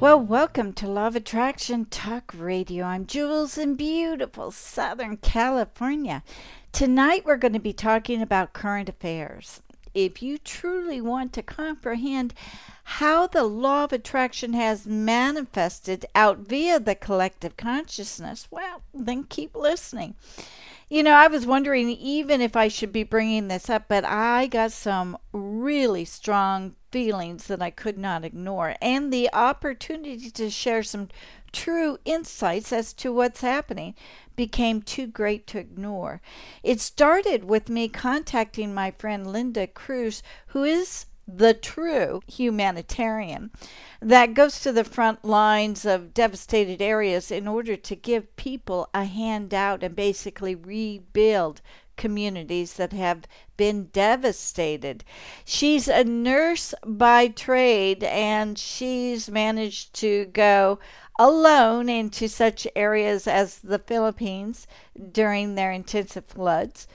Well, welcome to Law of Attraction Talk Radio. I'm Jewels in beautiful Southern California. Tonight we're going to be talking about current affairs. If you truly want to comprehend how the law of attraction has manifested out via the collective consciousness, well, then keep listening. You know, I was wondering even if I should be bringing this up, but I got some really strong feelings that I could not ignore and the opportunity to share some true insights as to what's happening became too great to ignore. It started with me contacting my friend Linda Cruse, who is the true humanitarian that goes to the front lines of devastated areas in order to give people a handout and basically rebuild communities that have been devastated. She's a nurse by trade and she's managed to go alone into such areas as the Philippines during their intensive floods,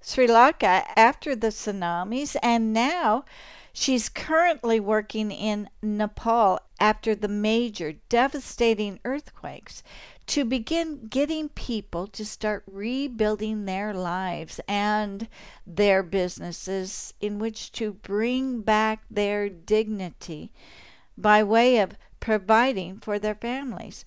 Sri Lanka after the tsunamis, and now She's currently working in Nepal after the major devastating earthquakes to begin getting people to start rebuilding their lives and their businesses in which to bring back their dignity by way of providing for their families.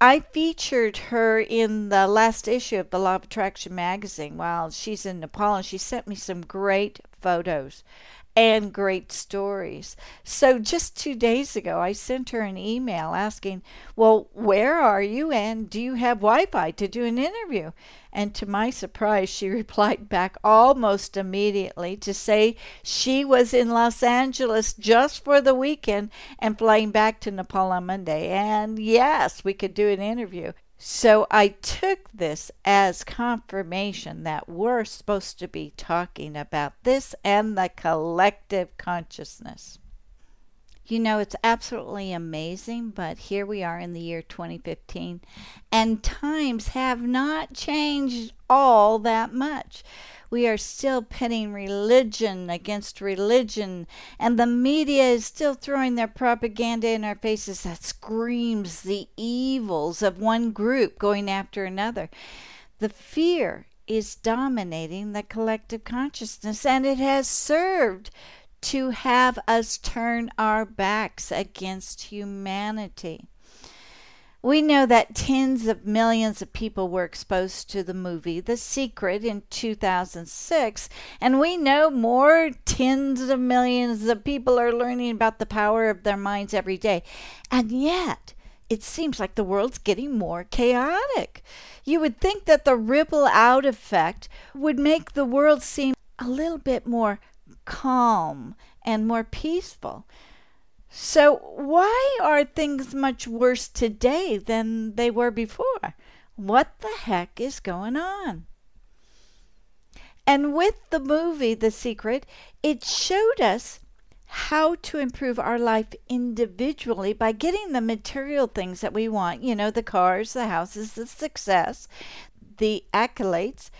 I featured her in the last issue of the Law of Attraction magazine while she's in Nepal, and she sent me some great photos and great stories. So just two days ago, I sent her an email asking, Well, where are you? And do you have Wi Fi to do an interview? And to my surprise, she replied back almost immediately to say she was in Los Angeles just for the weekend and flying back to Nepal on Monday. And yes, we could do an interview. So I took this as confirmation that we're supposed to be talking about this and the collective consciousness. You know, it's absolutely amazing, but here we are in the year 2015, and times have not changed all that much we are still pitting religion against religion, and the media is still throwing their propaganda in our faces that screams the evils of one group going after another. The fear is dominating the collective consciousness, and it has served to have us turn our backs against humanity. We know that tens of millions of people were exposed to the movie The Secret in 2006, and we know more tens of millions of people are learning about the power of their minds every day. And yet, it seems like the world's getting more chaotic. You would think that the ripple out effect would make the world seem a little bit more calm and more peaceful. So, why are things much worse today than they were before? What the heck is going on? And with the movie The Secret, it showed us how to improve our life individually by getting the material things that we want you know, the cars, the houses, the success, the accolades.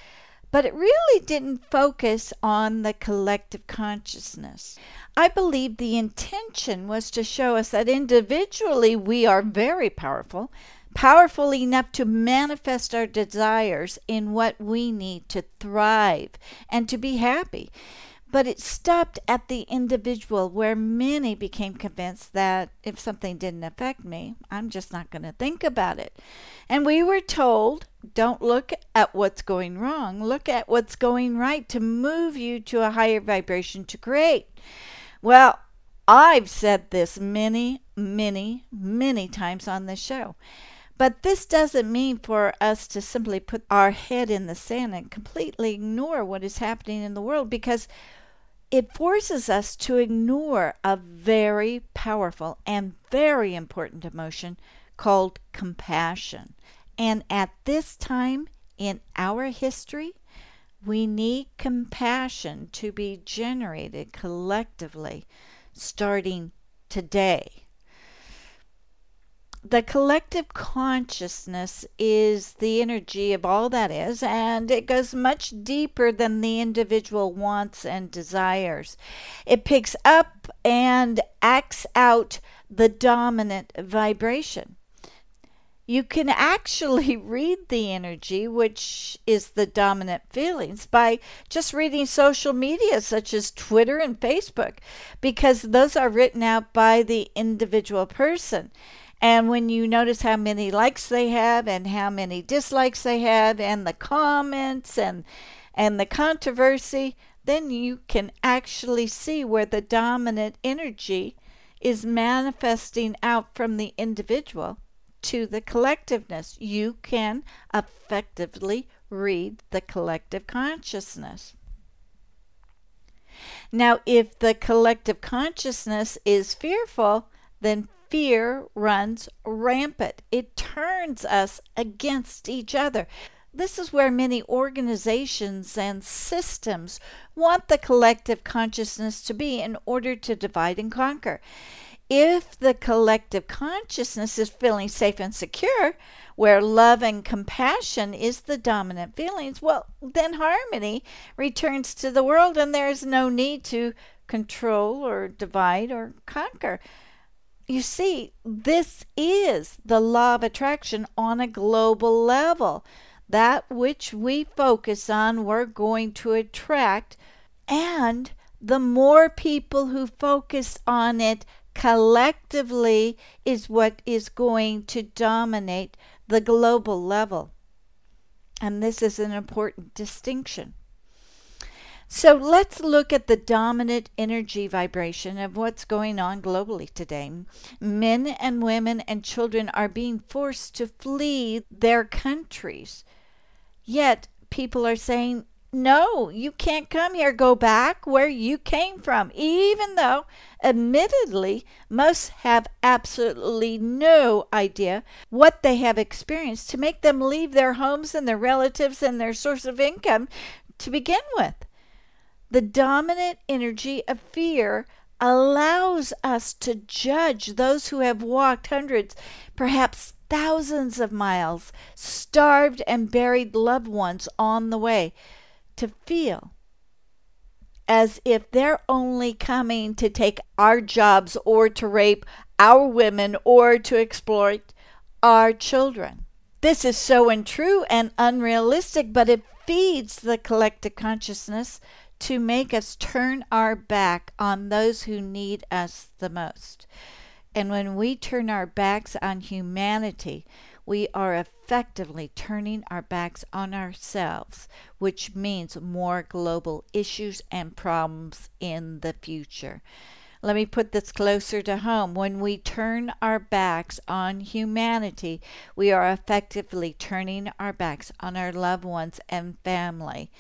But it really didn't focus on the collective consciousness. I believe the intention was to show us that individually we are very powerful, powerful enough to manifest our desires in what we need to thrive and to be happy. But it stopped at the individual, where many became convinced that if something didn't affect me, I'm just not going to think about it. And we were told don't look at what's going wrong, look at what's going right to move you to a higher vibration to create. Well, I've said this many, many, many times on this show. But this doesn't mean for us to simply put our head in the sand and completely ignore what is happening in the world because it forces us to ignore a very powerful and very important emotion called compassion. And at this time in our history, we need compassion to be generated collectively starting today the collective consciousness is the energy of all that is, and it goes much deeper than the individual wants and desires. It picks up and acts out the dominant vibration. You can actually read the energy, which is the dominant feelings, by just reading social media such as Twitter and Facebook, because those are written out by the individual person. And when you notice how many likes they have and how many dislikes they have and the comments and and the controversy, then you can actually see where the dominant energy is manifesting out from the individual to the collectiveness. You can effectively read the collective consciousness. Now, if the collective consciousness is fearful, then fear runs rampant. It turns us against each other. This is where many organizations and systems want the collective consciousness to be in order to divide and conquer. If the collective consciousness is feeling safe and secure, where love and compassion is the dominant feelings, well, then harmony returns to the world and there is no need to control or divide or conquer you see, this is the law of attraction on a global level. That which we focus on, we're going to attract. And the more people who focus on it collectively is what is going to dominate the global level. And this is an important distinction. So let's look at the dominant energy vibration of what's going on globally today. Men and women and children are being forced to flee their countries. Yet people are saying, no, you can't come here. Go back where you came from, even though, admittedly, most have absolutely no idea what they have experienced to make them leave their homes and their relatives and their source of income to begin with. The dominant energy of fear allows us to judge those who have walked hundreds, perhaps thousands of miles, starved and buried loved ones on the way, to feel as if they're only coming to take our jobs or to rape our women or to exploit our children. This is so untrue and unrealistic, but it feeds the collective consciousness to make us turn our back on those who need us the most. And when we turn our backs on humanity, we are effectively turning our backs on ourselves, which means more global issues and problems in the future. Let me put this closer to home. When we turn our backs on humanity, we are effectively turning our backs on our loved ones and family.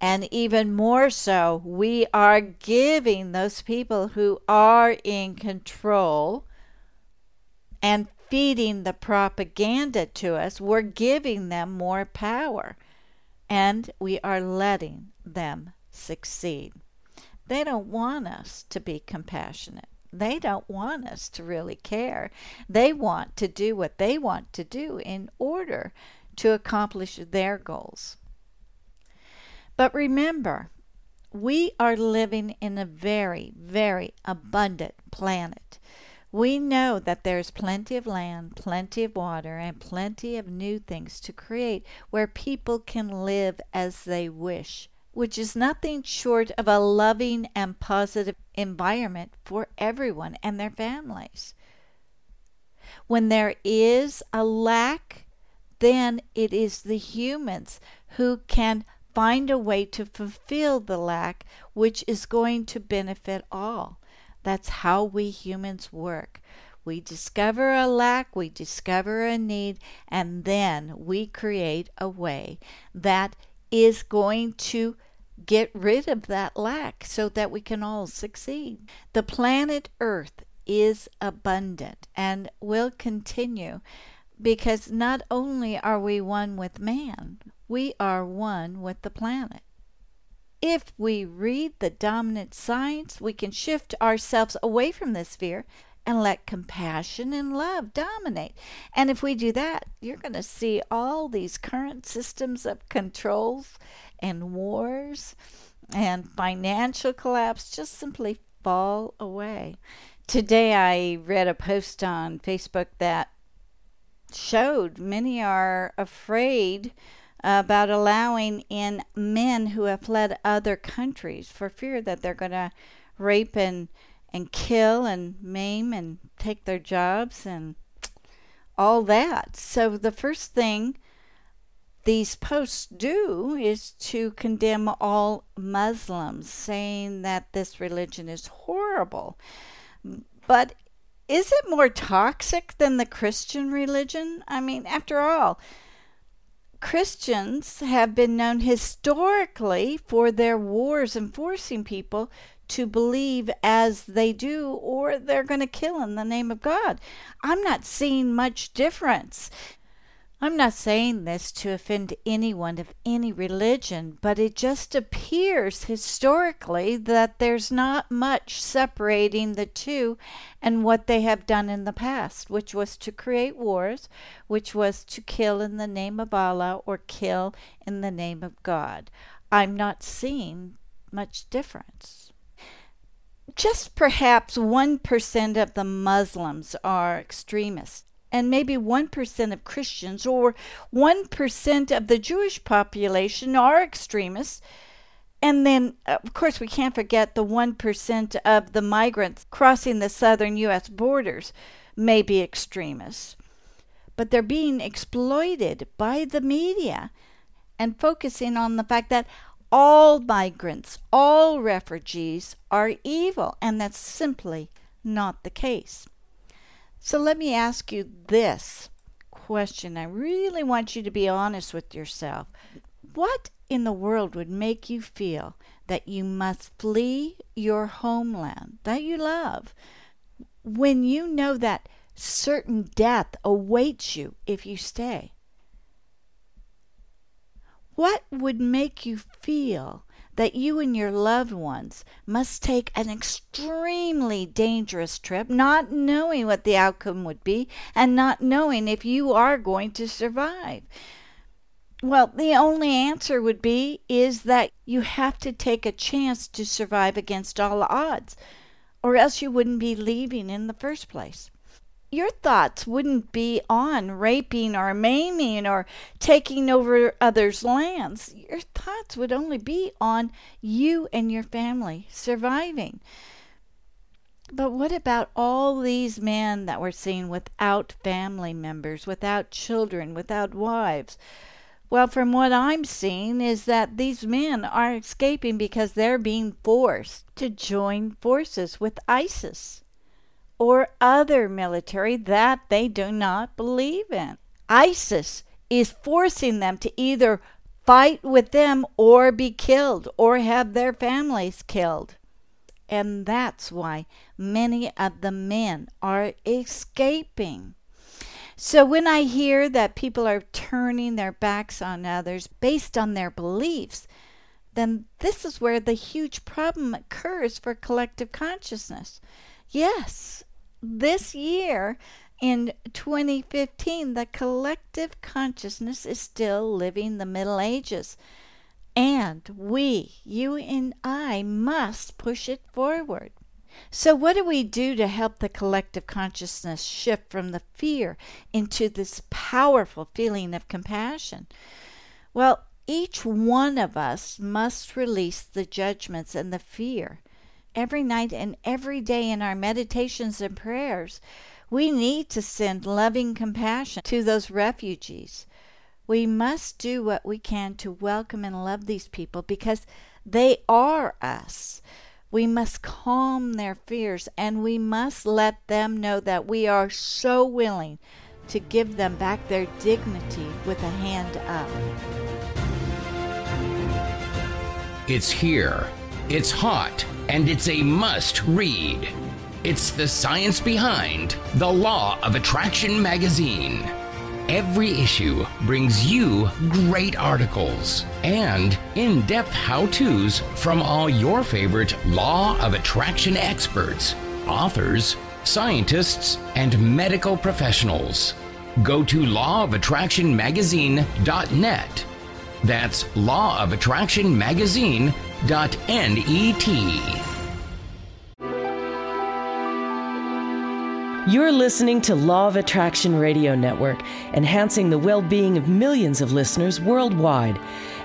And even more so, we are giving those people who are in control and feeding the propaganda to us, we're giving them more power. And we are letting them succeed. They don't want us to be compassionate. They don't want us to really care. They want to do what they want to do in order to accomplish their goals. But remember, we are living in a very, very abundant planet. We know that there's plenty of land, plenty of water, and plenty of new things to create where people can live as they wish which is nothing short of a loving and positive environment for everyone and their families. When there is a lack, then it is the humans who can find a way to fulfill the lack, which is going to benefit all. That's how we humans work. We discover a lack, we discover a need, and then we create a way that is going to get rid of that lack so that we can all succeed. The planet Earth is abundant and will continue because not only are we one with man, we are one with the planet. If we read the dominant science, we can shift ourselves away from this fear and let compassion and love dominate. And if we do that, you're going to see all these current systems of controls and wars and financial collapse just simply fall away. Today I read a post on Facebook that showed many are afraid about allowing in men who have fled other countries for fear that they're going to rape and and kill and maim and take their jobs and all that. So the first thing these posts do is to condemn all Muslims, saying that this religion is horrible. But is it more toxic than the Christian religion? I mean, after all, Christians have been known historically for their wars and forcing people to believe as they do, or they're going to kill in the name of God. I'm not seeing much difference. I'm not saying this to offend anyone of any religion, but it just appears historically that there's not much separating the two and what they have done in the past, which was to create wars, which was to kill in the name of Allah or kill in the name of God. I'm not seeing much difference. Just perhaps 1% of the Muslims are extremists and maybe 1% of Christians or 1% of the Jewish population are extremists. And then, of course, we can't forget the 1% of the migrants crossing the southern U.S. borders may be extremists. But they're being exploited by the media and focusing on the fact that all migrants, all refugees are evil, and that's simply not the case. So let me ask you this question. I really want you to be honest with yourself. What in the world would make you feel that you must flee your homeland that you love when you know that certain death awaits you if you stay? What would make you feel that you and your loved ones must take an extremely dangerous trip, not knowing what the outcome would be and not knowing if you are going to survive. Well, the only answer would be is that you have to take a chance to survive against all odds, or else you wouldn't be leaving in the first place your thoughts wouldn't be on raping or maiming or taking over others' lands. Your thoughts would only be on you and your family surviving. But what about all these men that were seen without family members, without children, without wives? Well, from what I'm seeing, is that these men are escaping because they're being forced to join forces with ISIS or other military that they do not believe in. ISIS is forcing them to either fight with them or be killed or have their families killed. And that's why many of the men are escaping. So when I hear that people are turning their backs on others based on their beliefs, then this is where the huge problem occurs for collective consciousness. Yes, this year in 2015, the collective consciousness is still living the Middle Ages. And we, you and I, must push it forward. So, what do we do to help the collective consciousness shift from the fear into this powerful feeling of compassion? Well, each one of us must release the judgments and the fear. Every night and every day in our meditations and prayers, we need to send loving compassion to those refugees. We must do what we can to welcome and love these people because they are us. We must calm their fears and we must let them know that we are so willing to give them back their dignity with a hand up. It's here, it's hot, and it's a must read. It's the science behind The Law of Attraction magazine. Every issue brings you great articles and in depth how to's from all your favorite Law of Attraction experts, authors, scientists, and medical professionals. Go to lawofattractionmagazine.net. That's lawofattractionmagazine.net. You're listening to Law of Attraction Radio Network, enhancing the well being of millions of listeners worldwide.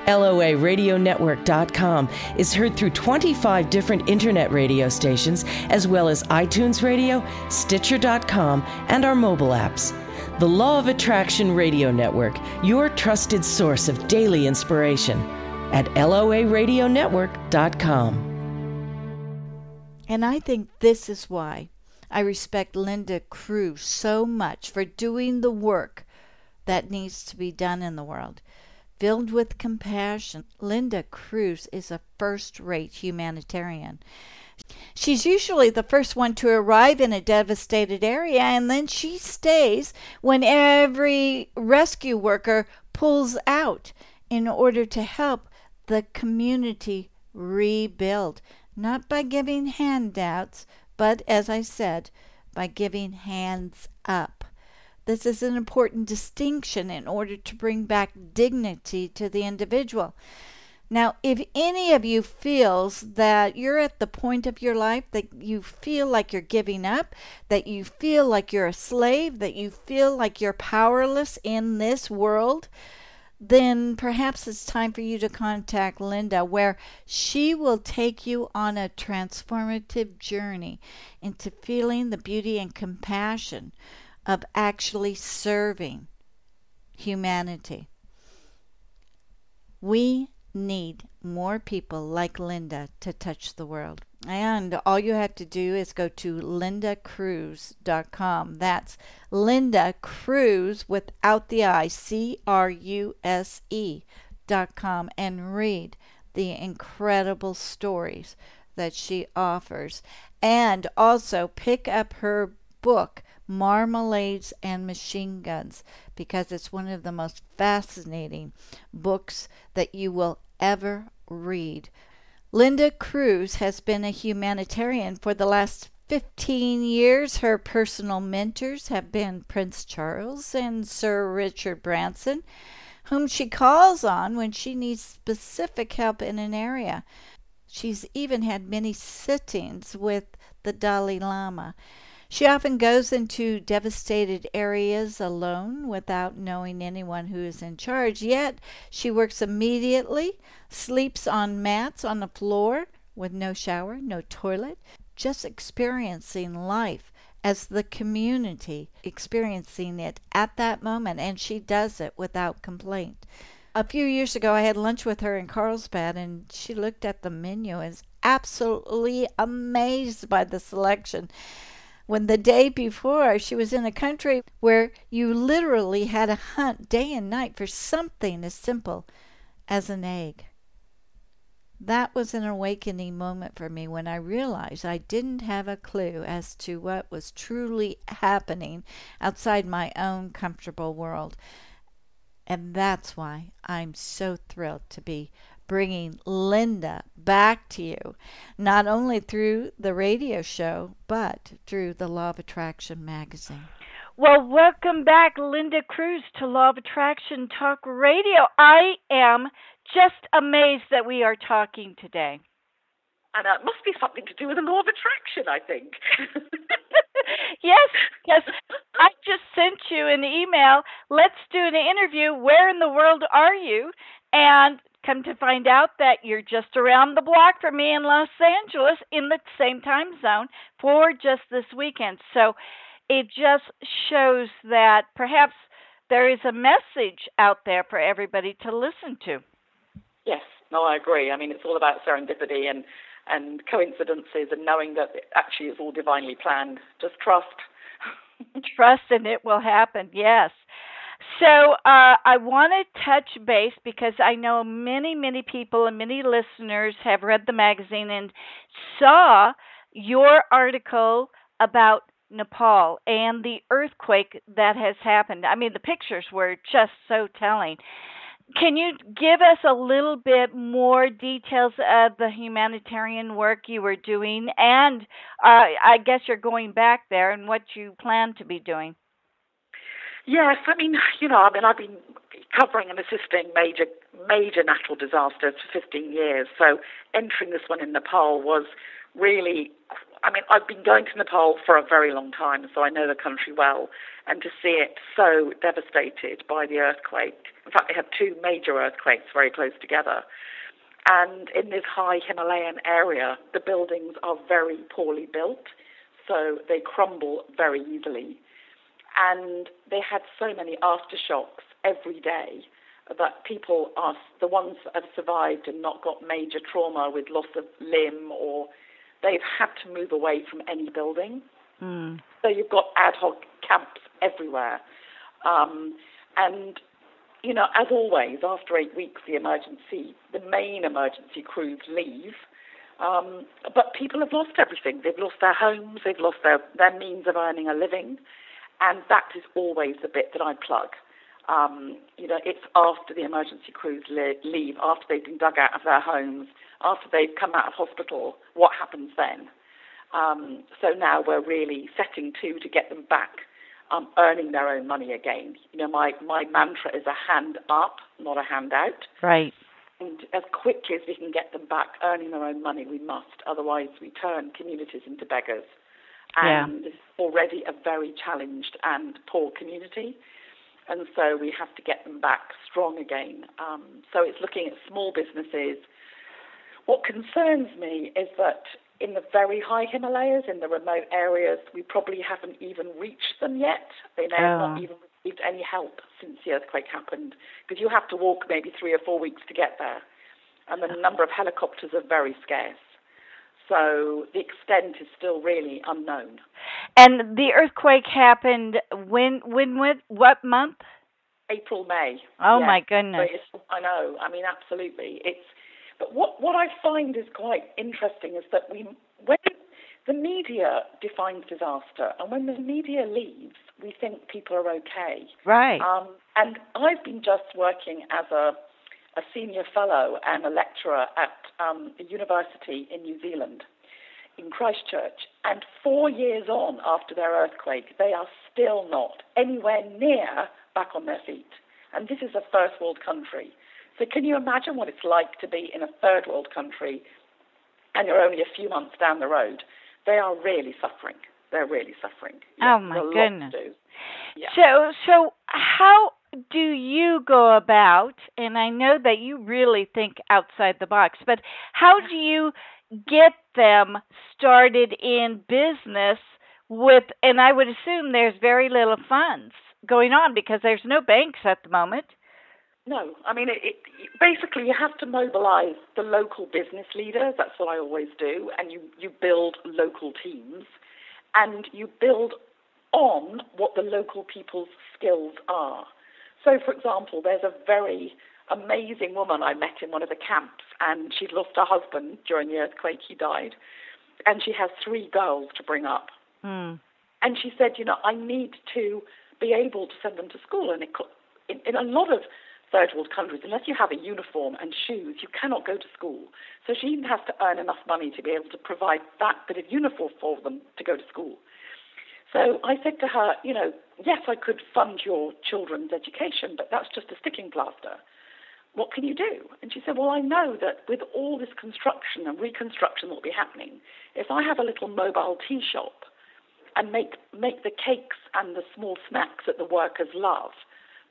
LOARadionetwork.com is heard through 25 different internet radio stations, as well as iTunes Radio, Stitcher.com, and our mobile apps. The Law of Attraction Radio Network, your trusted source of daily inspiration at LOARadionetwork.com. And I think this is why I respect Linda Cruse so much for doing the work that needs to be done in the world. Filled with compassion, Linda Cruse is a first rate humanitarian. She's usually the first one to arrive in a devastated area, and then she stays when every rescue worker pulls out in order to help the community rebuild, not by giving handouts, but as I said, by giving hands up. This is an important distinction in order to bring back dignity to the individual. Now, if any of you feels that you're at the point of your life that you feel like you're giving up, that you feel like you're a slave, that you feel like you're powerless in this world, then perhaps it's time for you to contact Linda, where she will take you on a transformative journey into feeling the beauty and compassion of actually serving humanity. We need more people like Linda to touch the world. And all you have to do is go to lindacruse.com. That's Linda Cruse without the I, C R U S E dot com, and read the incredible stories that she offers. And also pick up her book, Marmalades and Machine Guns, because it's one of the most fascinating books that you will ever read. Linda Cruse has been a humanitarian for the last 15 years. Her personal mentors have been Prince Charles and Sir Richard Branson, whom she calls on when she needs specific help in an area. She's even had many sittings with the Dalai Lama. She often goes into devastated areas alone without knowing anyone who is in charge, yet she works immediately, sleeps on mats on the floor with no shower, no toilet, just experiencing life as the community experiencing it at that moment, and she does it without complaint. A few years ago, I had lunch with her in Carlsbad, and she looked at the menu and was absolutely amazed by the selection when the day before she was in a country where you literally had to hunt day and night for something as simple as an egg. That was an awakening moment for me when I realized I didn't have a clue as to what was truly happening outside my own comfortable world. And that's why I'm so thrilled to be bringing Linda back to you, not only through the radio show, but through the Law of Attraction magazine. Well, welcome back, Linda Cruse, to Law of Attraction Talk Radio. I am just amazed that we are talking today. And that must be something to do with the law of attraction, I think. yes, yes. I just sent you an email. Let's do an interview. Where in the world are you? And come to find out that you're just around the block from me in Los Angeles in the same time zone for just this weekend. So it just shows that perhaps there is a message out there for everybody to listen to. Yes, no, I agree. I mean, it's all about serendipity and and coincidences and knowing that actually it's all divinely planned. Just trust. trust and it will happen. Yes. So uh, I want to touch base because I know many, many people and many listeners have read the magazine and saw your article about Nepal and the earthquake that has happened. I mean, the pictures were just so telling. Can you give us a little bit more details of the humanitarian work you were doing? And uh, I guess you're going back there and what you plan to be doing. Yes, I mean, you know, I mean, I've been covering and assisting major major natural disasters for 15 years. So entering this one in Nepal was really I mean, I've been going to Nepal for a very long time, so I know the country well. And to see it so devastated by the earthquake, in fact, they had two major earthquakes very close together. And in this high Himalayan area, the buildings are very poorly built, so they crumble very easily. And they had so many aftershocks every day that people are the ones that have survived and not got major trauma with loss of limb or they've had to move away from any building. Mm. So you've got ad hoc camps everywhere. Um, and, you know, as always, after eight weeks, the emergency, the main emergency crews leave. Um, but people have lost everything. They've lost their homes, they've lost their, their means of earning a living. And that is always the bit that I plug. Um, you know, it's after the emergency crews leave, after they've been dug out of their homes, after they've come out of hospital, what happens then? Um, so now we're really setting to to get them back um, earning their own money again. You know, my, my mantra is a hand up, not a handout. Right. And as quickly as we can get them back earning their own money, we must. Otherwise, we turn communities into beggars. And yeah. it's already a very challenged and poor community. And so we have to get them back strong again. Um, so it's looking at small businesses, what concerns me is that in the very high Himalayas, in the remote areas, we probably haven't even reached them yet. They may have not oh. even received any help since the earthquake happened, because you have to walk maybe three or four weeks to get there, and the number of helicopters are very scarce. So the extent is still really unknown. And the earthquake happened when? When? What, what month? April, May. Oh yes. my goodness! I know. I mean, absolutely. It's but what, what I find is quite interesting is that we, when the media defines disaster, and when the media leaves, we think people are okay. Right. Um, and I've been just working as a, a senior fellow and a lecturer at um, a university in New Zealand, in Christchurch. And four years on after their earthquake, they are still not anywhere near back on their feet. And this is a first world country. So can you imagine what it's like to be in a third world country and you're only a few months down the road? They are really suffering. They're really suffering. Yeah, oh my goodness. Yeah. So so how do you go about and I know that you really think outside the box, but how do you get them started in business with and I would assume there's very little funds going on because there's no banks at the moment. No, I mean, it, it, basically you have to mobilize the local business leaders. That's what I always do, and you you build local teams, and you build on what the local people's skills are. So, for example, there's a very amazing woman I met in one of the camps, and she'd lost her husband during the earthquake. He died, and she has three girls to bring up. Mm. And she said, you know, I need to be able to send them to school, and it, in, in a lot of third world countries, unless you have a uniform and shoes, you cannot go to school. So she even has to earn enough money to be able to provide that bit of uniform for them to go to school. So I said to her, you know, yes, I could fund your children's education, but that's just a sticking plaster. What can you do? And she said, well, I know that with all this construction and reconstruction that will be happening, if I have a little mobile tea shop and make, make the cakes and the small snacks that the workers love,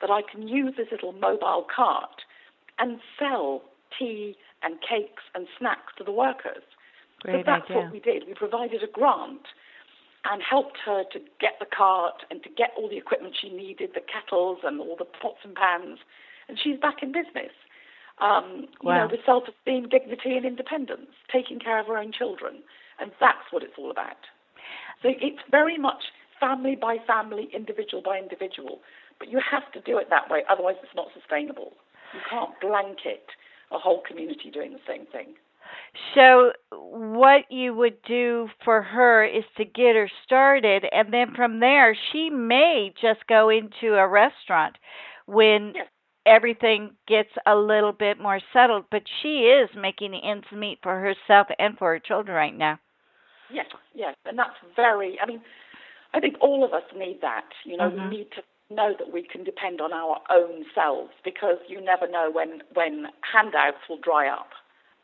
that I can use this little mobile cart and sell tea and cakes and snacks to the workers. Great so that's idea. what we did. We provided a grant and helped her to get the cart and to get all the equipment she needed, the kettles and all the pots and pans, and she's back in business. Um, Wow. You know, with self-esteem, dignity, and independence, taking care of her own children, and that's what it's all about. So it's very much family by family, individual by individual, but you have to do it that way, otherwise it's not sustainable. You can't blanket a whole community doing the same thing. So, what you would do for her is to get her started, and then from there, she may just go into a restaurant when Yes. everything gets a little bit more settled. But she is making the ends meet for herself and for her children right now. Yes, yes, and that's very. I mean, I think all of us need that. You know, Mhm. we need to know that we can depend on our own selves because you never know when when handouts will dry up,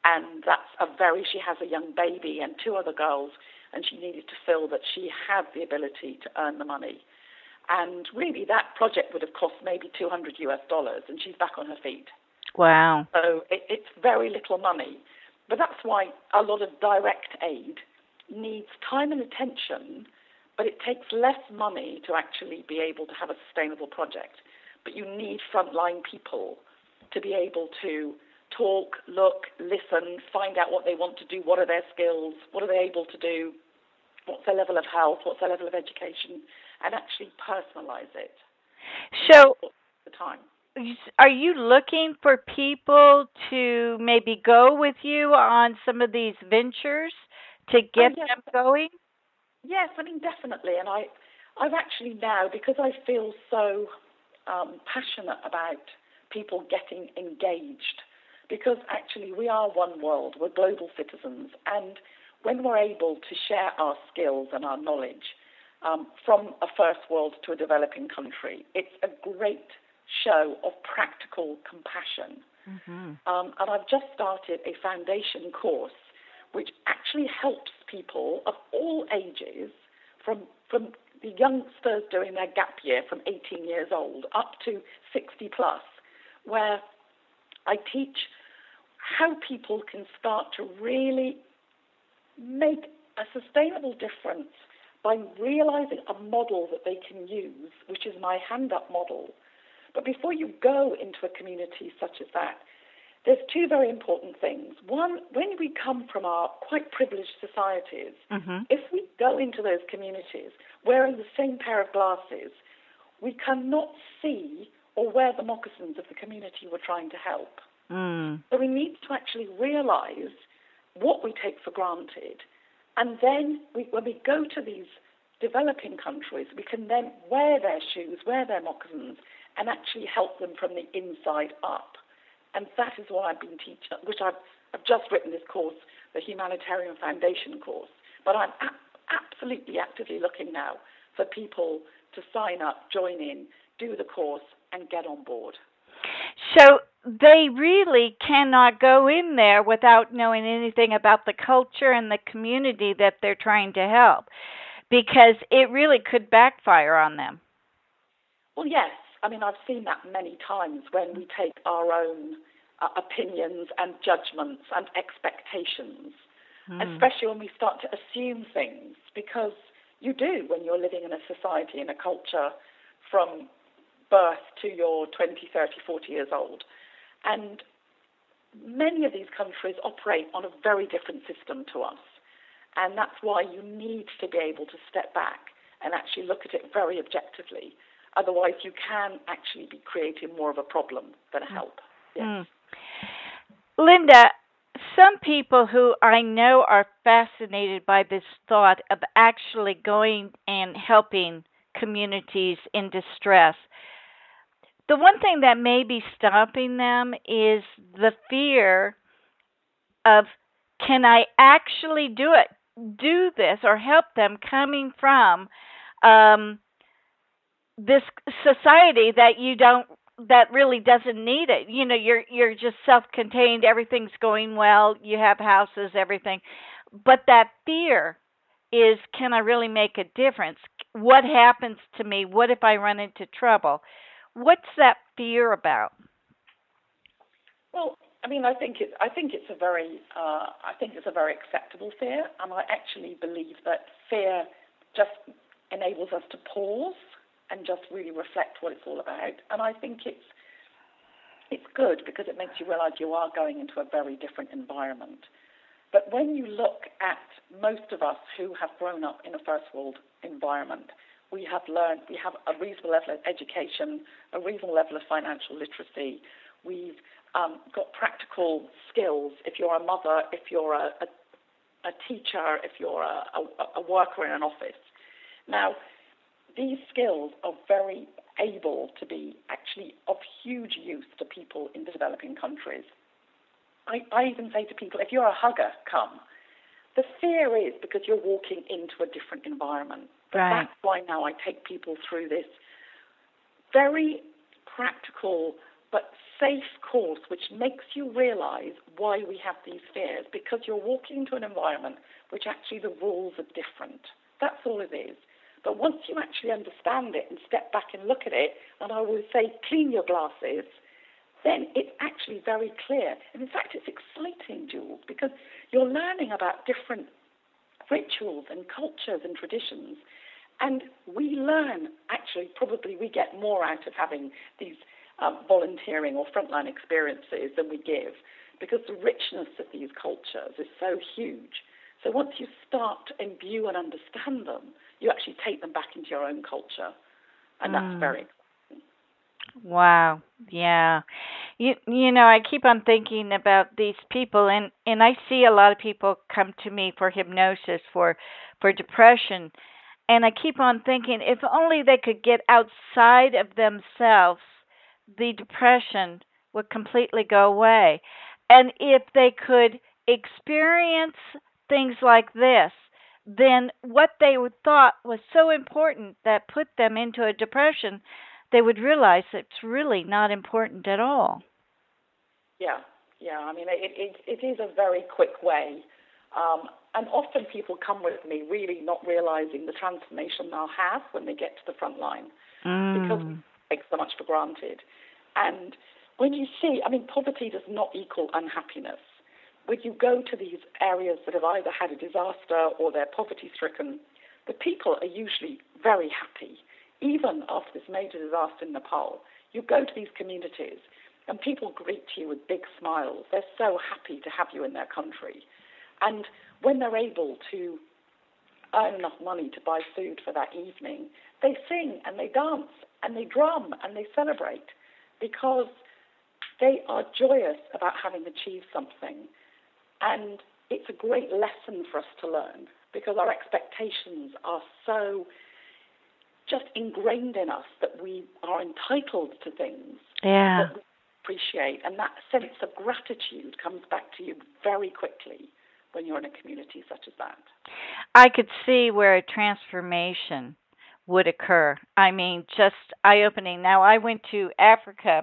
and that's a very. She has a young baby and two other girls, and she needed to feel that she had the ability to earn the money. And really, that project would have cost maybe 200 US dollars, and she's back on her feet. Wow. So it, it's very little money. But that's why a lot of direct aid needs time and attention, but it takes less money to actually be able to have a sustainable project. But you need frontline people to be able to talk, look, listen, find out what they want to do, what are their skills, what are they able to do, what's their level of health, what's their level of education, and actually personalize it So, the time. are you looking for people to maybe go with you on some of these ventures to get yes. them going? Yes, I mean definitely, and I, I've actually now because I feel so um, passionate about people getting engaged, because actually we are one world, we're global citizens, and when we're able to share our skills and our knowledge um, from a first world to a developing country, it's a great show of practical compassion. Um, and I've just started a foundation course which actually helps people of all ages, from, from the youngsters doing their gap year from 18 years old up to 60 plus, where I teach how people can start to really make a sustainable difference by realizing a model that they can use, which is my hand up model. But before you go into a community such as that, there's two very important things. One, when we come from our quite privileged societies, mm-hmm. if we go into those communities wearing the same pair of glasses, we cannot see or wear the moccasins of the community we're trying to help. Mm. So we need to actually realize what we take for granted. And then we, when we go to these developing countries, we can then wear their shoes, wear their moccasins, and actually help them from the inside up. And that is what I've been teaching, which I've, I've just written this course, the Humanitarian Foundation course. But I'm a- absolutely actively looking now for people to sign up, join in, do the course, and get on board. So they really cannot go in there without knowing anything about the culture and the community that they're trying to help because it really could backfire on them. Well, yes. I mean, I've seen that many times when we take our own uh, opinions and judgments and expectations, especially when we start to assume things, because you do when you're living in a society, in a culture from birth to your 20, 30, 40 years old. And many of these countries operate on a very different system to us. And that's why you need to be able to step back and actually look at it very objectively. Otherwise, you can actually be creating more of a problem than a help. Mm. Yes. Mm. Linda, some people who I know are fascinated by this thought of actually going and helping communities in distress. The one thing that may be stopping them is the fear of can I actually do it, do this, or help them coming from um, this society that you don't that really doesn't need it. You know, you're you're just self-contained, everything's going well, you have houses, everything. But that fear is can I really make a difference? What happens to me? What if I run into trouble? What's that fear about? Well, I mean, I think it. I think it's a very. Uh, I think it's a very acceptable fear, and I actually believe that fear just enables us to pause and just really reflect what it's all about. And I think it's it's good because it makes you realize you are going into a very different environment. But when you look at most of us who have grown up in a first world environment, we have learned, we have a reasonable level of education, a reasonable level of financial literacy. We've um, got practical skills. If you're a mother, if you're a, a, a teacher, if you're a, a, worker in an office. Now, these skills are very able to be actually of huge use to people in developing countries. I, I even say to people, if you're a hugger, come. The fear is because you're walking into a different environment. Right. That's why now I take people through this very practical but safe course which makes you realize why we have these fears because you're walking into an environment which actually the rules are different. That's all it is. But once you actually understand it and step back and look at it, and I will say clean your glasses, then it's actually very clear. And in fact, it's exciting, Jewels, because you're learning about different rituals and cultures and traditions. And we learn, actually, probably we get more out of having these um, volunteering or frontline experiences than we give because the richness of these cultures is so huge. So once you start to imbue and understand them, you actually take them back into your own culture. And that's Mm. very Wow. Yeah. You you know, I keep on thinking about these people and and I see a lot of people come to me for hypnosis for for depression and I keep on thinking if only they could get outside of themselves, the depression would completely go away. And if they could experience things like this, then what they thought was so important that put them into a depression they would realize it's really not important at all. Yeah, yeah. I mean, it, it, it is a very quick way. Um, and often people come with me really not realizing the transformation they'll have when they get to the front line mm. because we take so much for granted. And when you see, I mean, poverty does not equal unhappiness. When you go to these areas that have either had a disaster or they're poverty stricken, the people are usually very happy even after this major disaster in Nepal, you go to these communities and people greet you with big smiles. They're so happy to have you in their country. And when they're able to earn enough money to buy food for that evening, they sing and they dance and they drum and they celebrate because they are joyous about having achieved something. And it's a great lesson for us to learn because our expectations are so just ingrained in us that we are entitled to things Yeah. that we appreciate. And that sense of gratitude comes back to you very quickly when you're in a community such as that. I could see where a transformation would occur. I mean, just eye opening. Now, I went to Africa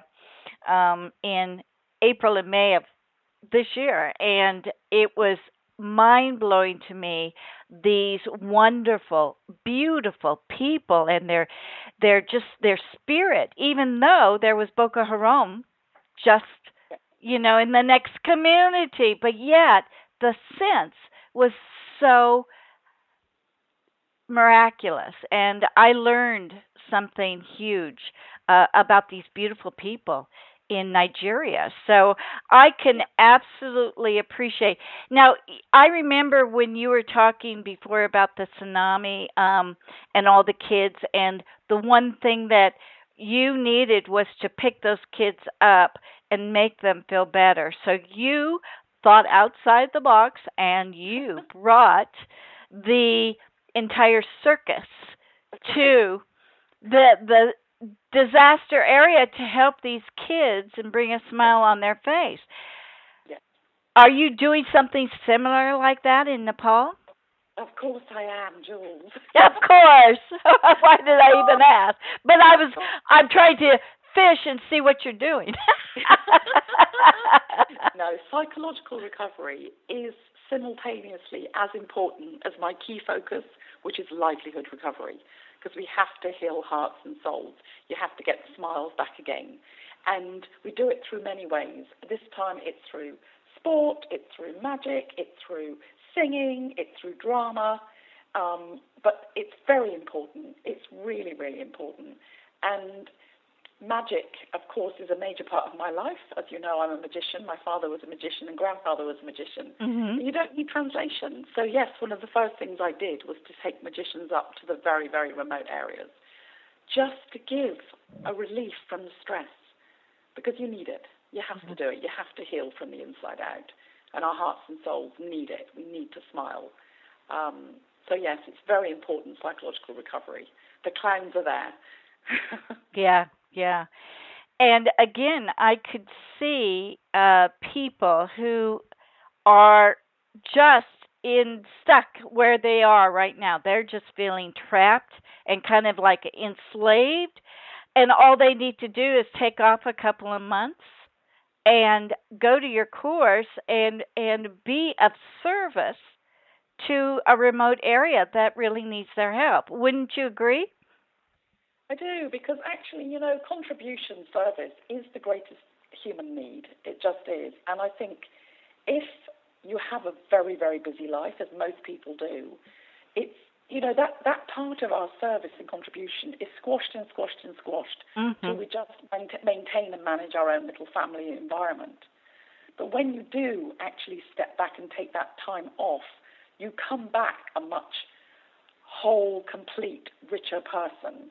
um, in April and May of this year, and it was mind blowing to me these wonderful beautiful people and their their just their spirit even though there was Boko Haram just you know in the next community but yet the sense was so miraculous and I learned something huge uh, about these beautiful people in Nigeria. So I can absolutely appreciate. Now, I remember when you were talking before about the tsunami um, and all the kids, and the one thing that you needed was to pick those kids up and make them feel better. So you thought outside the box and you brought the entire circus to the the disaster area to help these kids and bring a smile on their face. Yes. Are you doing something similar like that in Nepal? Of course I am, Jewels. Of course. Why did I even ask? But I was I'm trying to fish and see what you're doing. no, psychological recovery is simultaneously as important as my key focus, which is livelihood recovery, because we have to heal hearts and souls. You have to get the smiles back again. And we do it through many ways. This time it's through sport, it's through magic, it's through singing, it's through drama. Um, but it's very important. It's really, really important. And magic, of course, is a major part of my life. As you know, I'm a magician. My father was a magician and grandfather was a magician. Mm-hmm. You don't need translation. So, yes, one of the first things I did was to take magicians up to the very, very remote areas just to give a relief from the stress because you need it. You have mm-hmm. to do it. You have to heal from the inside out. And our hearts and souls need it. We need to smile. Um, so, yes, it's very important psychological recovery. The clowns are there. yeah, yeah. And again, I could see uh, people who are just in stuck where they are right now. They're just feeling trapped and kind of like enslaved. And all they need to do is take off a couple of months and go to your course and and be of service to a remote area that really needs their help. Wouldn't you agree? I do, because actually, you know, contribution service is the greatest human need. It just is. And I think if you have a very, very busy life, as most people do, it's you know that that part of our service and contribution is squashed and squashed and squashed mm-hmm. till we just maintain and manage our own little family environment. But when you do actually step back and take that time off, you come back a much whole, complete, richer person.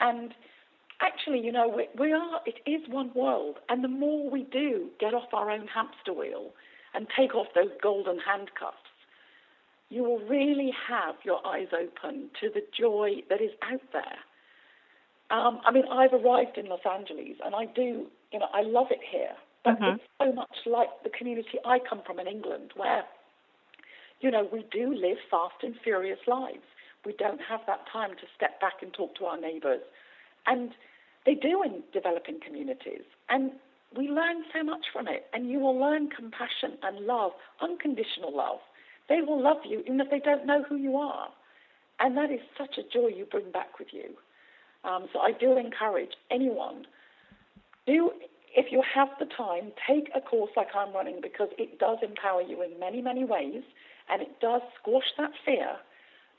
And actually, you know, we, we are, it is one world. And the more we do get off our own hamster wheel and take off those golden handcuffs, you will really have your eyes open to the joy that is out there. Um, I mean, I've arrived in Los Angeles and I do, you know, I love it here. But mm-hmm. it's so much like the community I come from in England, where, you know, we do live fast and furious lives. We don't have that time to step back and talk to our neighbours. And they do in developing communities. And we learn so much from it. And you will learn compassion and love, unconditional love. They will love you even if they don't know who you are. And that is such a joy you bring back with you. Um, so I do encourage anyone, do if you have the time, take a course like I'm running because it does empower you in many, many ways and it does squash that fear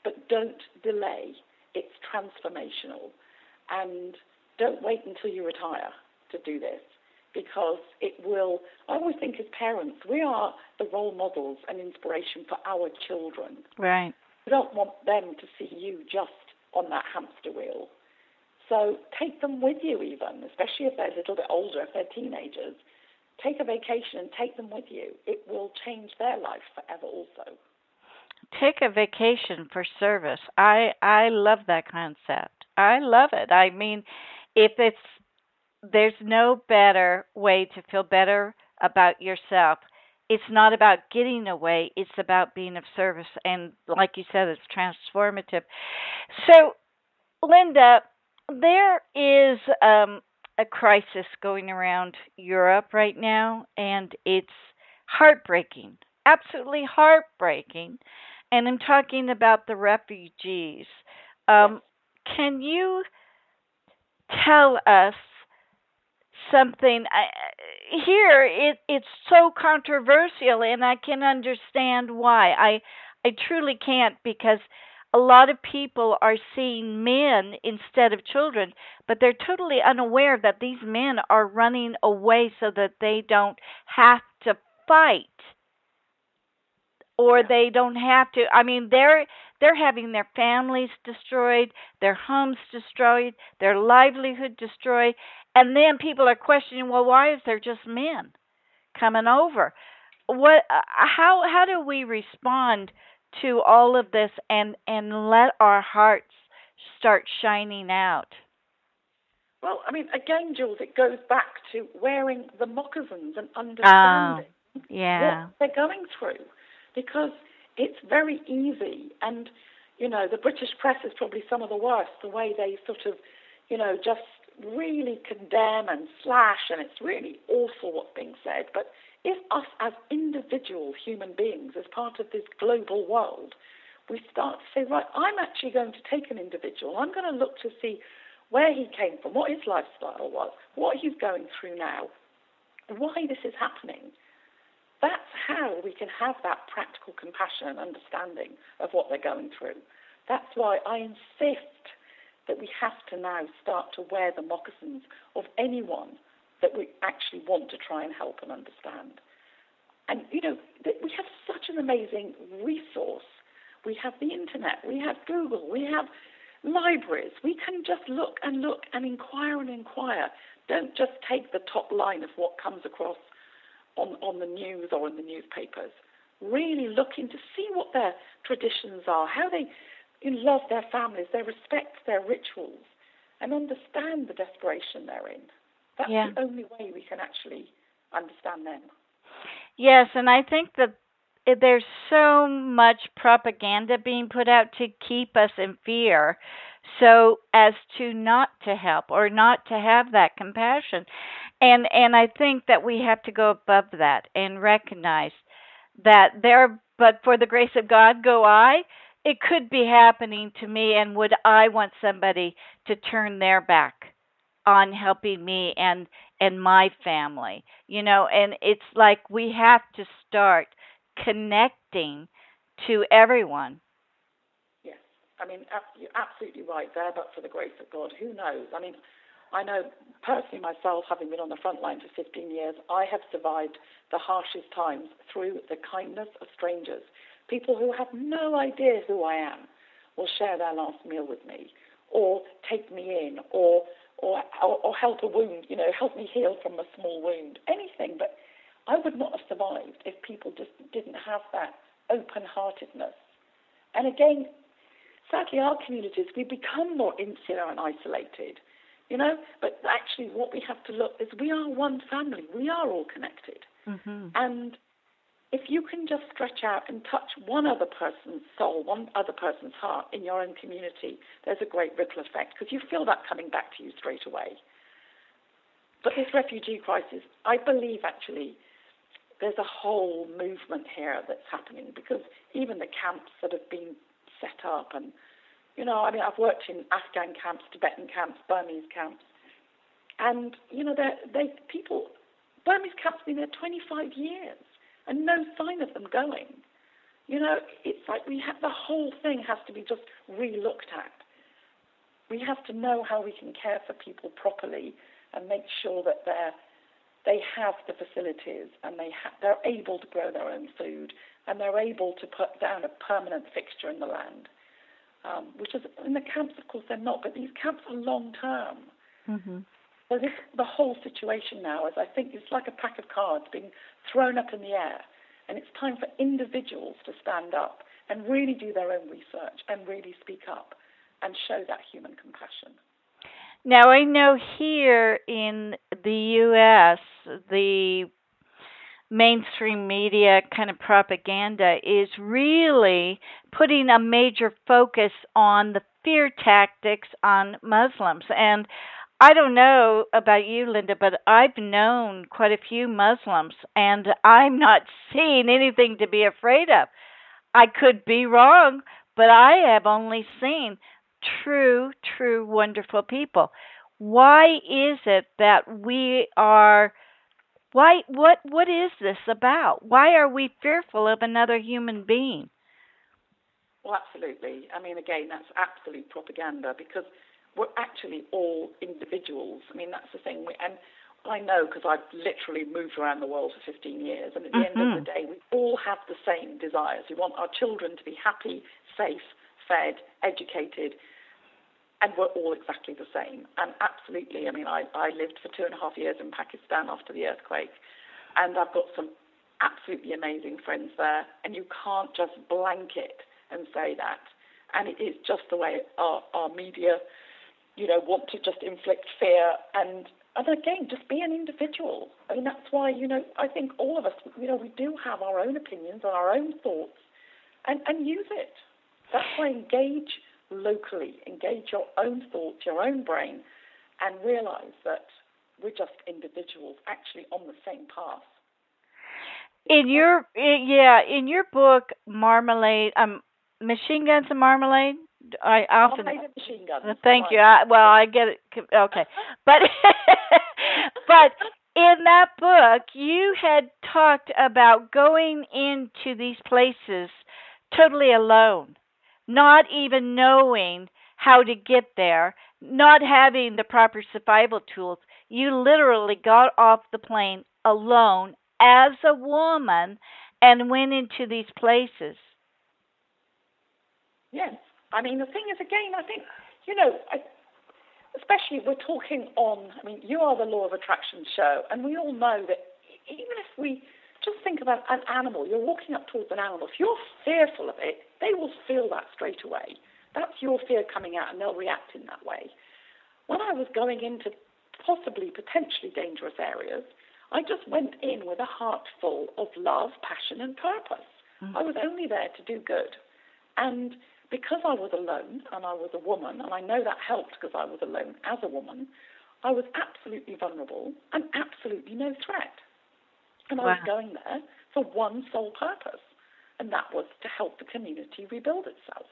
but don't delay. It's transformational. And don't wait until you retire to do this because it will. I always think as parents, we are the role models and inspiration for our children. Right. We don't want them to see you just on that hamster wheel. So take them with you, even, especially if they're a little bit older, if they're teenagers. Take a vacation and take them with you. It will change their life forever, also take a vacation for service. I I love that concept. I love it. I mean, if it's there's no better way to feel better about yourself. It's not about getting away, it's about being of service and like you said it's transformative. So, Linda, there is um a crisis going around Europe right now and it's heartbreaking. Absolutely heartbreaking and I'm talking about the refugees. Um, can you tell us something? I, here, it, it's so controversial, and I can understand why. I I truly can't because a lot of people are seeing men instead of children, but they're totally unaware that these men are running away so that they don't have to fight or they don't have to. I mean they're they're having their families destroyed their homes destroyed their livelihood destroyed and then people are questioning well why is there just men coming over? What uh, how how do we respond to all of this and and let our hearts start shining out? Well i mean again jewels it goes back to wearing the moccasins and understanding oh, yeah. what they're going through because it's very easy. And, you know, the British press is probably some of the worst, the way they sort of, you know, just really condemn and slash, and it's really awful what's being said. But if us as individual human beings, as part of this global world, we start to say, right, I'm actually going to take an individual, I'm going to look to see where he came from, what his lifestyle was, what he's going through now, why this is happening. That's how we can have that practical compassion and understanding of what they're going through. That's why I insist that we have to now start to wear the moccasins of anyone that we actually want to try and help and understand. And, you know, we have such an amazing resource. We have the internet, we have Google, we have libraries. We can just look and look and inquire and inquire. Don't just take the top line of what comes across on, on the news or in the newspapers. Really looking to see what their traditions are, how they love their families, they respect their rituals, and understand the desperation they're in. That's yeah. the only way we can actually understand them. Yes, and I think that there's so much propaganda being put out to keep us in fear so as to not to help or not to have that compassion and and i think that we have to go above that and recognize that there but for the grace of god go i. It could be happening to me and would i want somebody to turn their back on helping me and and my family you know? And it's like we have to start connecting to everyone. Yes. I mean you're absolutely right there but for the grace of god who knows? I mean I know personally myself, having been on the front line for 15 years, I have survived the harshest times through the kindness of strangers. People who have no idea who I am will share their last meal with me, or take me in, or or or, help a wound, you know, help me heal from a small wound, anything. But I would not have survived if people just didn't have that open-heartedness. And again, sadly, our communities we become more insular and isolated you know. But actually, what we have to look is we are one family. We are all connected, mm-hmm. and if you can just stretch out and touch one other person's soul, one other person's heart in your own community, there's a great ripple effect because you feel that coming back to you straight away. But this refugee crisis, I believe actually there's a whole movement here that's happening because even the camps that have been set up and you know, I mean, I've worked in Afghan camps, Tibetan camps, Burmese camps, and you know, they people, Burmese camps have been there 25 years, and no sign of them going. You know, it's like we have the whole thing has to be just re-looked at. We have to know how we can care for people properly and make sure that they're they have the facilities and they ha- they're able to grow their own food and they're able to put down a permanent fixture in the land um, which is in the camps, of course, they're not, but these camps are long term. Mm-hmm. So this, the whole situation now is, I think, it's like a pack of cards being thrown up in the air, and it's time for individuals to stand up and really do their own research and really speak up and show that human compassion. Now, I know here in the U.S., the mainstream media kind of propaganda is really putting a major focus on the fear tactics on Muslims. And I don't know about you, Linda, but I've known quite a few Muslims, and I'm not seeing anything to be afraid of. I could be wrong, but I have only seen true, true, wonderful people. Why is it that we are why what what is this about? Why are we fearful of another human being? Well, absolutely. I mean, again, that's absolute propaganda because we're actually all individuals. I mean, that's the thing. We, and I know because I've literally moved around the world for 15 years, and at the mm-hmm. end of the mm-hmm. day, we all have the same desires. We want our children to be happy, safe, fed, educated, and we're all exactly the same. And absolutely, I mean, I, I lived for two and a half years in Pakistan after the earthquake, and I've got some absolutely amazing friends there, and you can't just blanket and say that. And it is just the way our, our media, you know, want to just inflict fear and and again, just be an individual. I mean, that's why, you know, I think all of us, you know, we do have our own opinions and our own thoughts and, and use it. That's why engage locally. Engage your own thoughts, your own brain, and realize that we're just individuals actually on the same path. In your yeah, in your book Marmalade, um, Machine Guns and Marmalade, I often Automated machine guns. Thank you. I, well, I get it. Okay, but but in that book, you had talked about going into these places totally alone, not even knowing how to get there, not having the proper survival tools. You literally got off the plane alone as a woman and went into these places. Yes. I mean, the thing is, again, I think, you know, especially we're talking on, I mean, you are the law of attraction show, and we all know that even if we just think about an animal, you're walking up towards an animal, if you're fearful of it, they will feel that straight away. That's your fear coming out, and they'll react in that way. When I was going into possibly potentially dangerous areas, I just went in with a heart full of love, passion, and purpose. Hmm. I was only there to do good. And because I was alone and I was a woman, and I know that helped because I was alone as a woman, I was absolutely vulnerable and absolutely no threat. And I was going there for one sole purpose, and that was to help the community rebuild itself.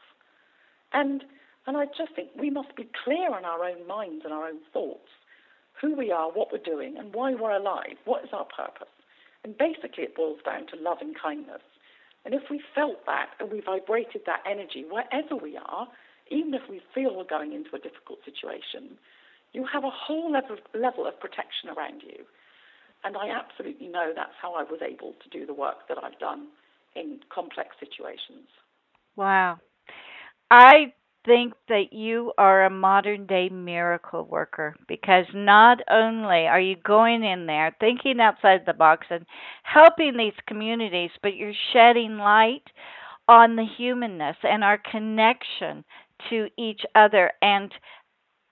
And and I just think we must be clear in our own minds and our own thoughts who we are, what we're doing, and why we're alive. What is our purpose? And basically, it boils down to love and kindness. And if we felt that and we vibrated that energy wherever we are, even if we feel we're going into a difficult situation, you have a whole level, level of protection around you. And I absolutely know that's how I was able to do the work that I've done in complex situations. Wow. I think that you are a modern day miracle worker because not only are you going in there thinking outside the box and helping these communities, but you're shedding light on the humanness and our connection to each other. And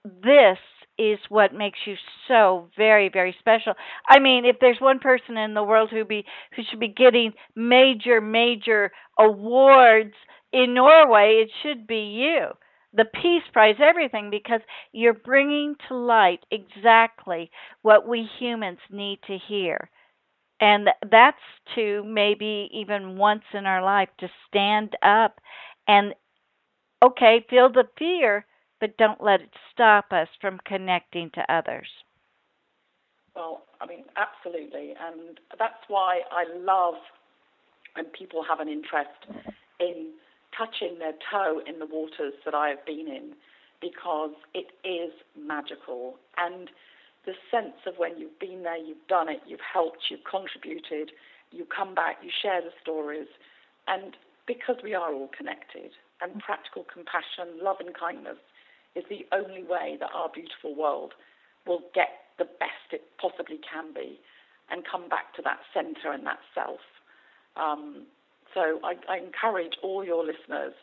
this is what makes you so very very special. I mean, if there's one person in the world who be who should be getting major major awards in Norway, it should be you. The Peace Prize, everything, because you're bringing to light exactly what we humans need to hear. And that's to maybe even once in our life to stand up and, okay, feel the fear, but don't let it stop us from connecting to others. Well, I mean, absolutely. And that's why I love when people have an interest in touching their toe in the waters that I have been in because it is magical. And the sense of when you've been there, you've done it, you've helped, you've contributed, you come back, you share the stories. And because we are all connected, and practical compassion, love, and kindness is the only way that our beautiful world will get the best it possibly can be and come back to that center and that self. Um, so I, I encourage all your listeners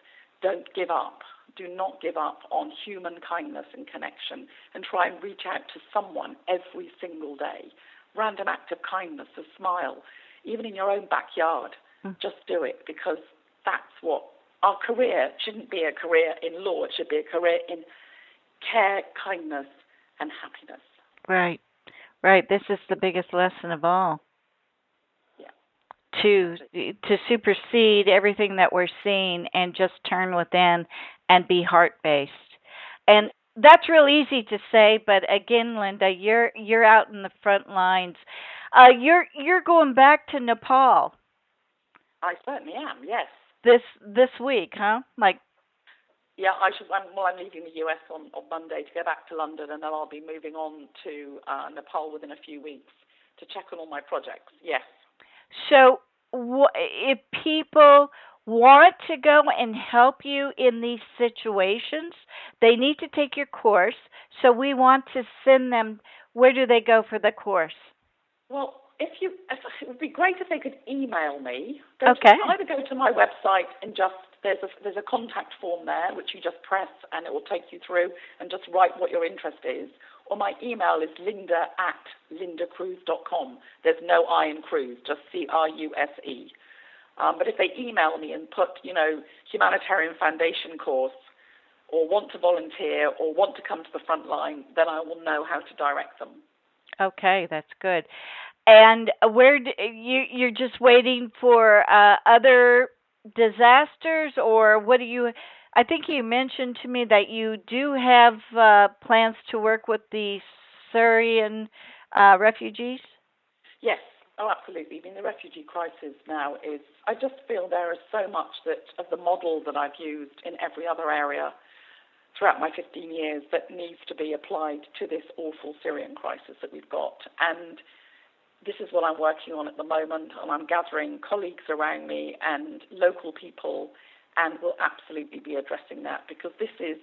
don't give up. Do not give up on human kindness and connection and try and reach out to someone every single day. Random act of kindness, a smile, even in your own backyard. Just do it because that's what our career shouldn't be a career in law, it should be a career in care, kindness, and happiness. Right, right. This is the biggest lesson of all. Yeah. To to supersede everything that we're seeing and just turn within and be heart based. And that's real easy to say, but again, Linda, you're you're out in the front lines. Uh, you're you're going back to Nepal I certainly am, yes. this this week, huh? Like Yeah, I should. I'm, well, I'm leaving the US on, on Monday to go back to London, and then I'll be moving on to uh, Nepal within a few weeks to check on all my projects. Yes. So, wh- if people want to go and help you in these situations, they need to take your course. So, we want to send them. Where do they go for the course? Well, if you, if, it would be great if they could email me. Go Okay. To, either go to my website and just there's a there's a contact form there which you just press and it will take you through and just write what your interest is. Or my email is linda at lindacruse.com. There's no I in cruise, just C R U S E. Um, but if they email me and put, you know, humanitarian foundation course, or want to volunteer, or want to come to the front line, then I will know how to direct them. Okay, that's good. And where d- you you're just waiting for uh, other disasters, or what do you I think you mentioned to me that you do have uh, plans to work with the Syrian uh, refugees. Yes, oh, absolutely. I mean, the refugee crisis now is. I just feel there is so much that of the model that I've used in every other area throughout my 15 years that needs to be applied to this awful Syrian crisis that we've got. And this is what I'm working on at the moment, and I'm gathering colleagues around me and local people, and we'll absolutely be addressing that because this is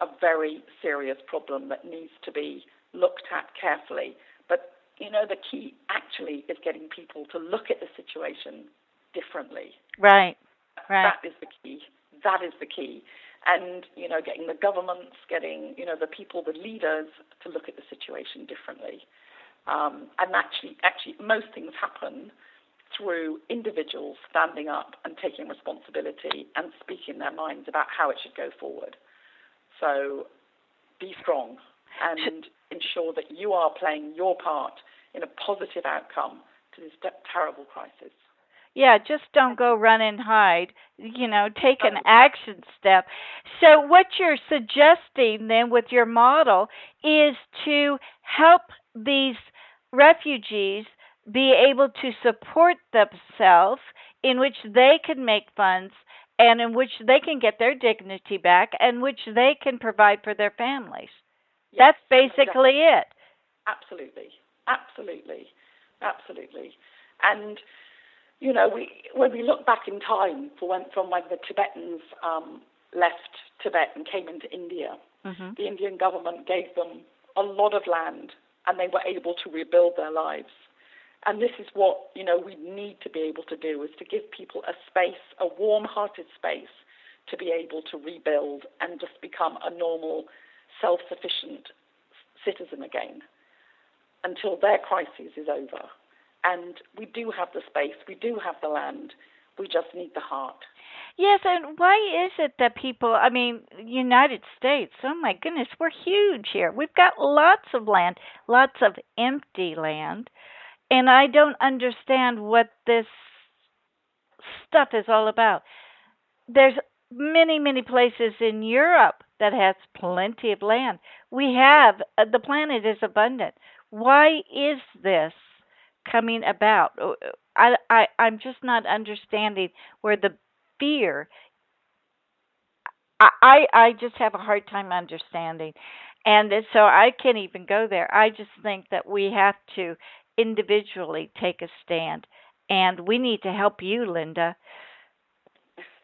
a very serious problem that needs to be looked at carefully. But you know, the key actually is getting people to look at the situation differently. Right. Right. That is the key. That is the key. And you know, getting the governments, getting you know the people, the leaders, to look at the situation differently. Um, and actually, actually, most things happen through individuals standing up and taking responsibility and speaking their minds about how it should go forward. So, be strong and ensure that you are playing your part in a positive outcome to this terrible crisis. Yeah, just don't go run and hide. You know, take an action step. So, what you're suggesting then with your model is to help these refugees be able to support themselves in which they can make funds and in which they can get their dignity back and which they can provide for their families. Yes, That's basically exactly. it. Absolutely, absolutely, absolutely. And you know, we when we look back in time for when from when the Tibetans um, left Tibet and came into India, Mm-hmm. the Indian government gave them a lot of land, and they were able to rebuild their lives. And this is what you know we need to be able to do: is to give people a space, a warm-hearted space, to be able to rebuild and just become a normal, self-sufficient citizen again until their crisis is over. And we do have the space, we do have the land, we just need the heart. Yes, and why is it that people, I mean, United States, oh my goodness, we're huge here. We've got lots of land, lots of empty land, and I don't understand what this stuff is all about. There's many, many places in Europe that has plenty of land. We have, uh, the planet is abundant. Why is this coming about? I, I, I'm just not understanding where the fear. I, I, I just have a hard time understanding, and so I can't even go there. I just think that we have to individually take a stand, and we need to help you, Linda.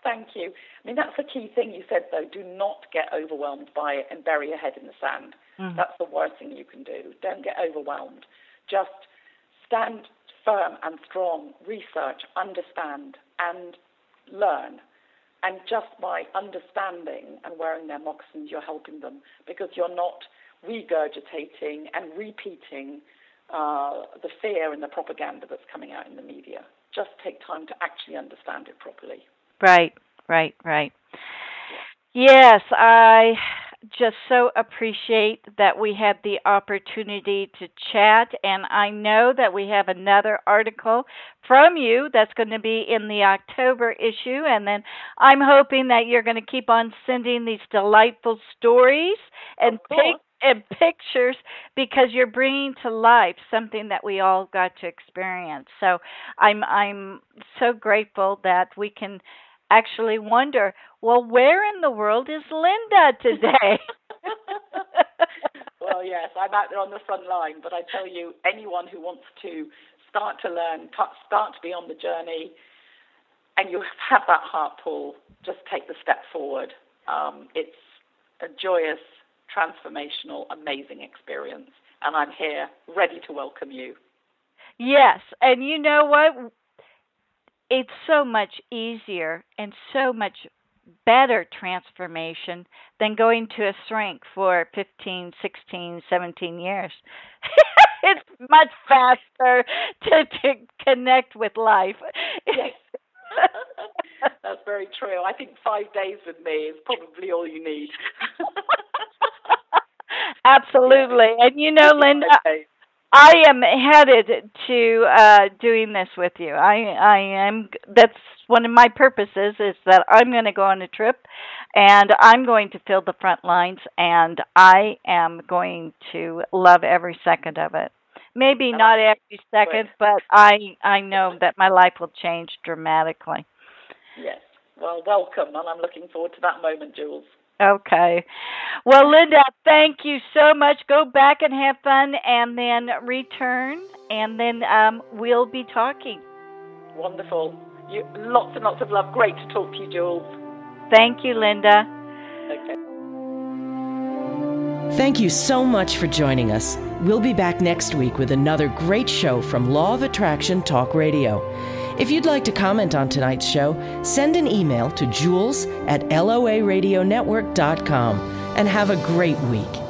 Thank you. I mean, that's the key thing you said, though. Do not get overwhelmed by it and bury your head in the sand. Mhm. That's the worst thing you can do. Don't get overwhelmed. Just stand firm and strong, research, understand, and learn. And just by understanding and wearing their moccasins, you're helping them because you're not regurgitating and repeating uh, the fear and the propaganda that's coming out in the media. Just take time to actually understand it properly. Right, right, right. Yes, I just so appreciate that we had the opportunity to chat, and I know that we have another article from you that's going to be in the October issue, and then I'm hoping that you're going to keep on sending these delightful stories and and pictures because you're bringing to life something that we all got to experience. So I'm I'm so grateful that we can actually wonder, well, where in the world is Linda today? well, yes, I'm out there on the front line, but I tell you, anyone who wants to start to learn, start to be on the journey, and you have that heart pull, just take the step forward. Um, it's a joyous, transformational, amazing experience, and I'm here ready to welcome you. Yes, and you know what? It's so much easier and so much better transformation than going to a shrink for 15, 16, 17 years. it's much faster to, to connect with life. Yes. That's very true. I think five days with me is probably all you need. Absolutely. And you know, Linda, Okay. I am headed to uh doing this with you. I I am that's one of my purposes is that I'm going to go on a trip And I'm going to fill the front lines, and I am going to love every second of it. Maybe not every second, but I I know that my life will change dramatically. Yes. Well, welcome, and I'm looking forward to that moment, Jewels. Okay. Well, Linda, thank you so much. Go back and have fun, and then return, and then um, we'll be talking. Wonderful. You, lots and lots of love. Great to talk to you, Jewels. Thank you, Linda. Okay. Thank you so much for joining us. We'll be back next week with another great show from Law of Attraction Talk Radio. If you'd like to comment on tonight's show, send an email to jewels at loaradionetwork.com and have a great week.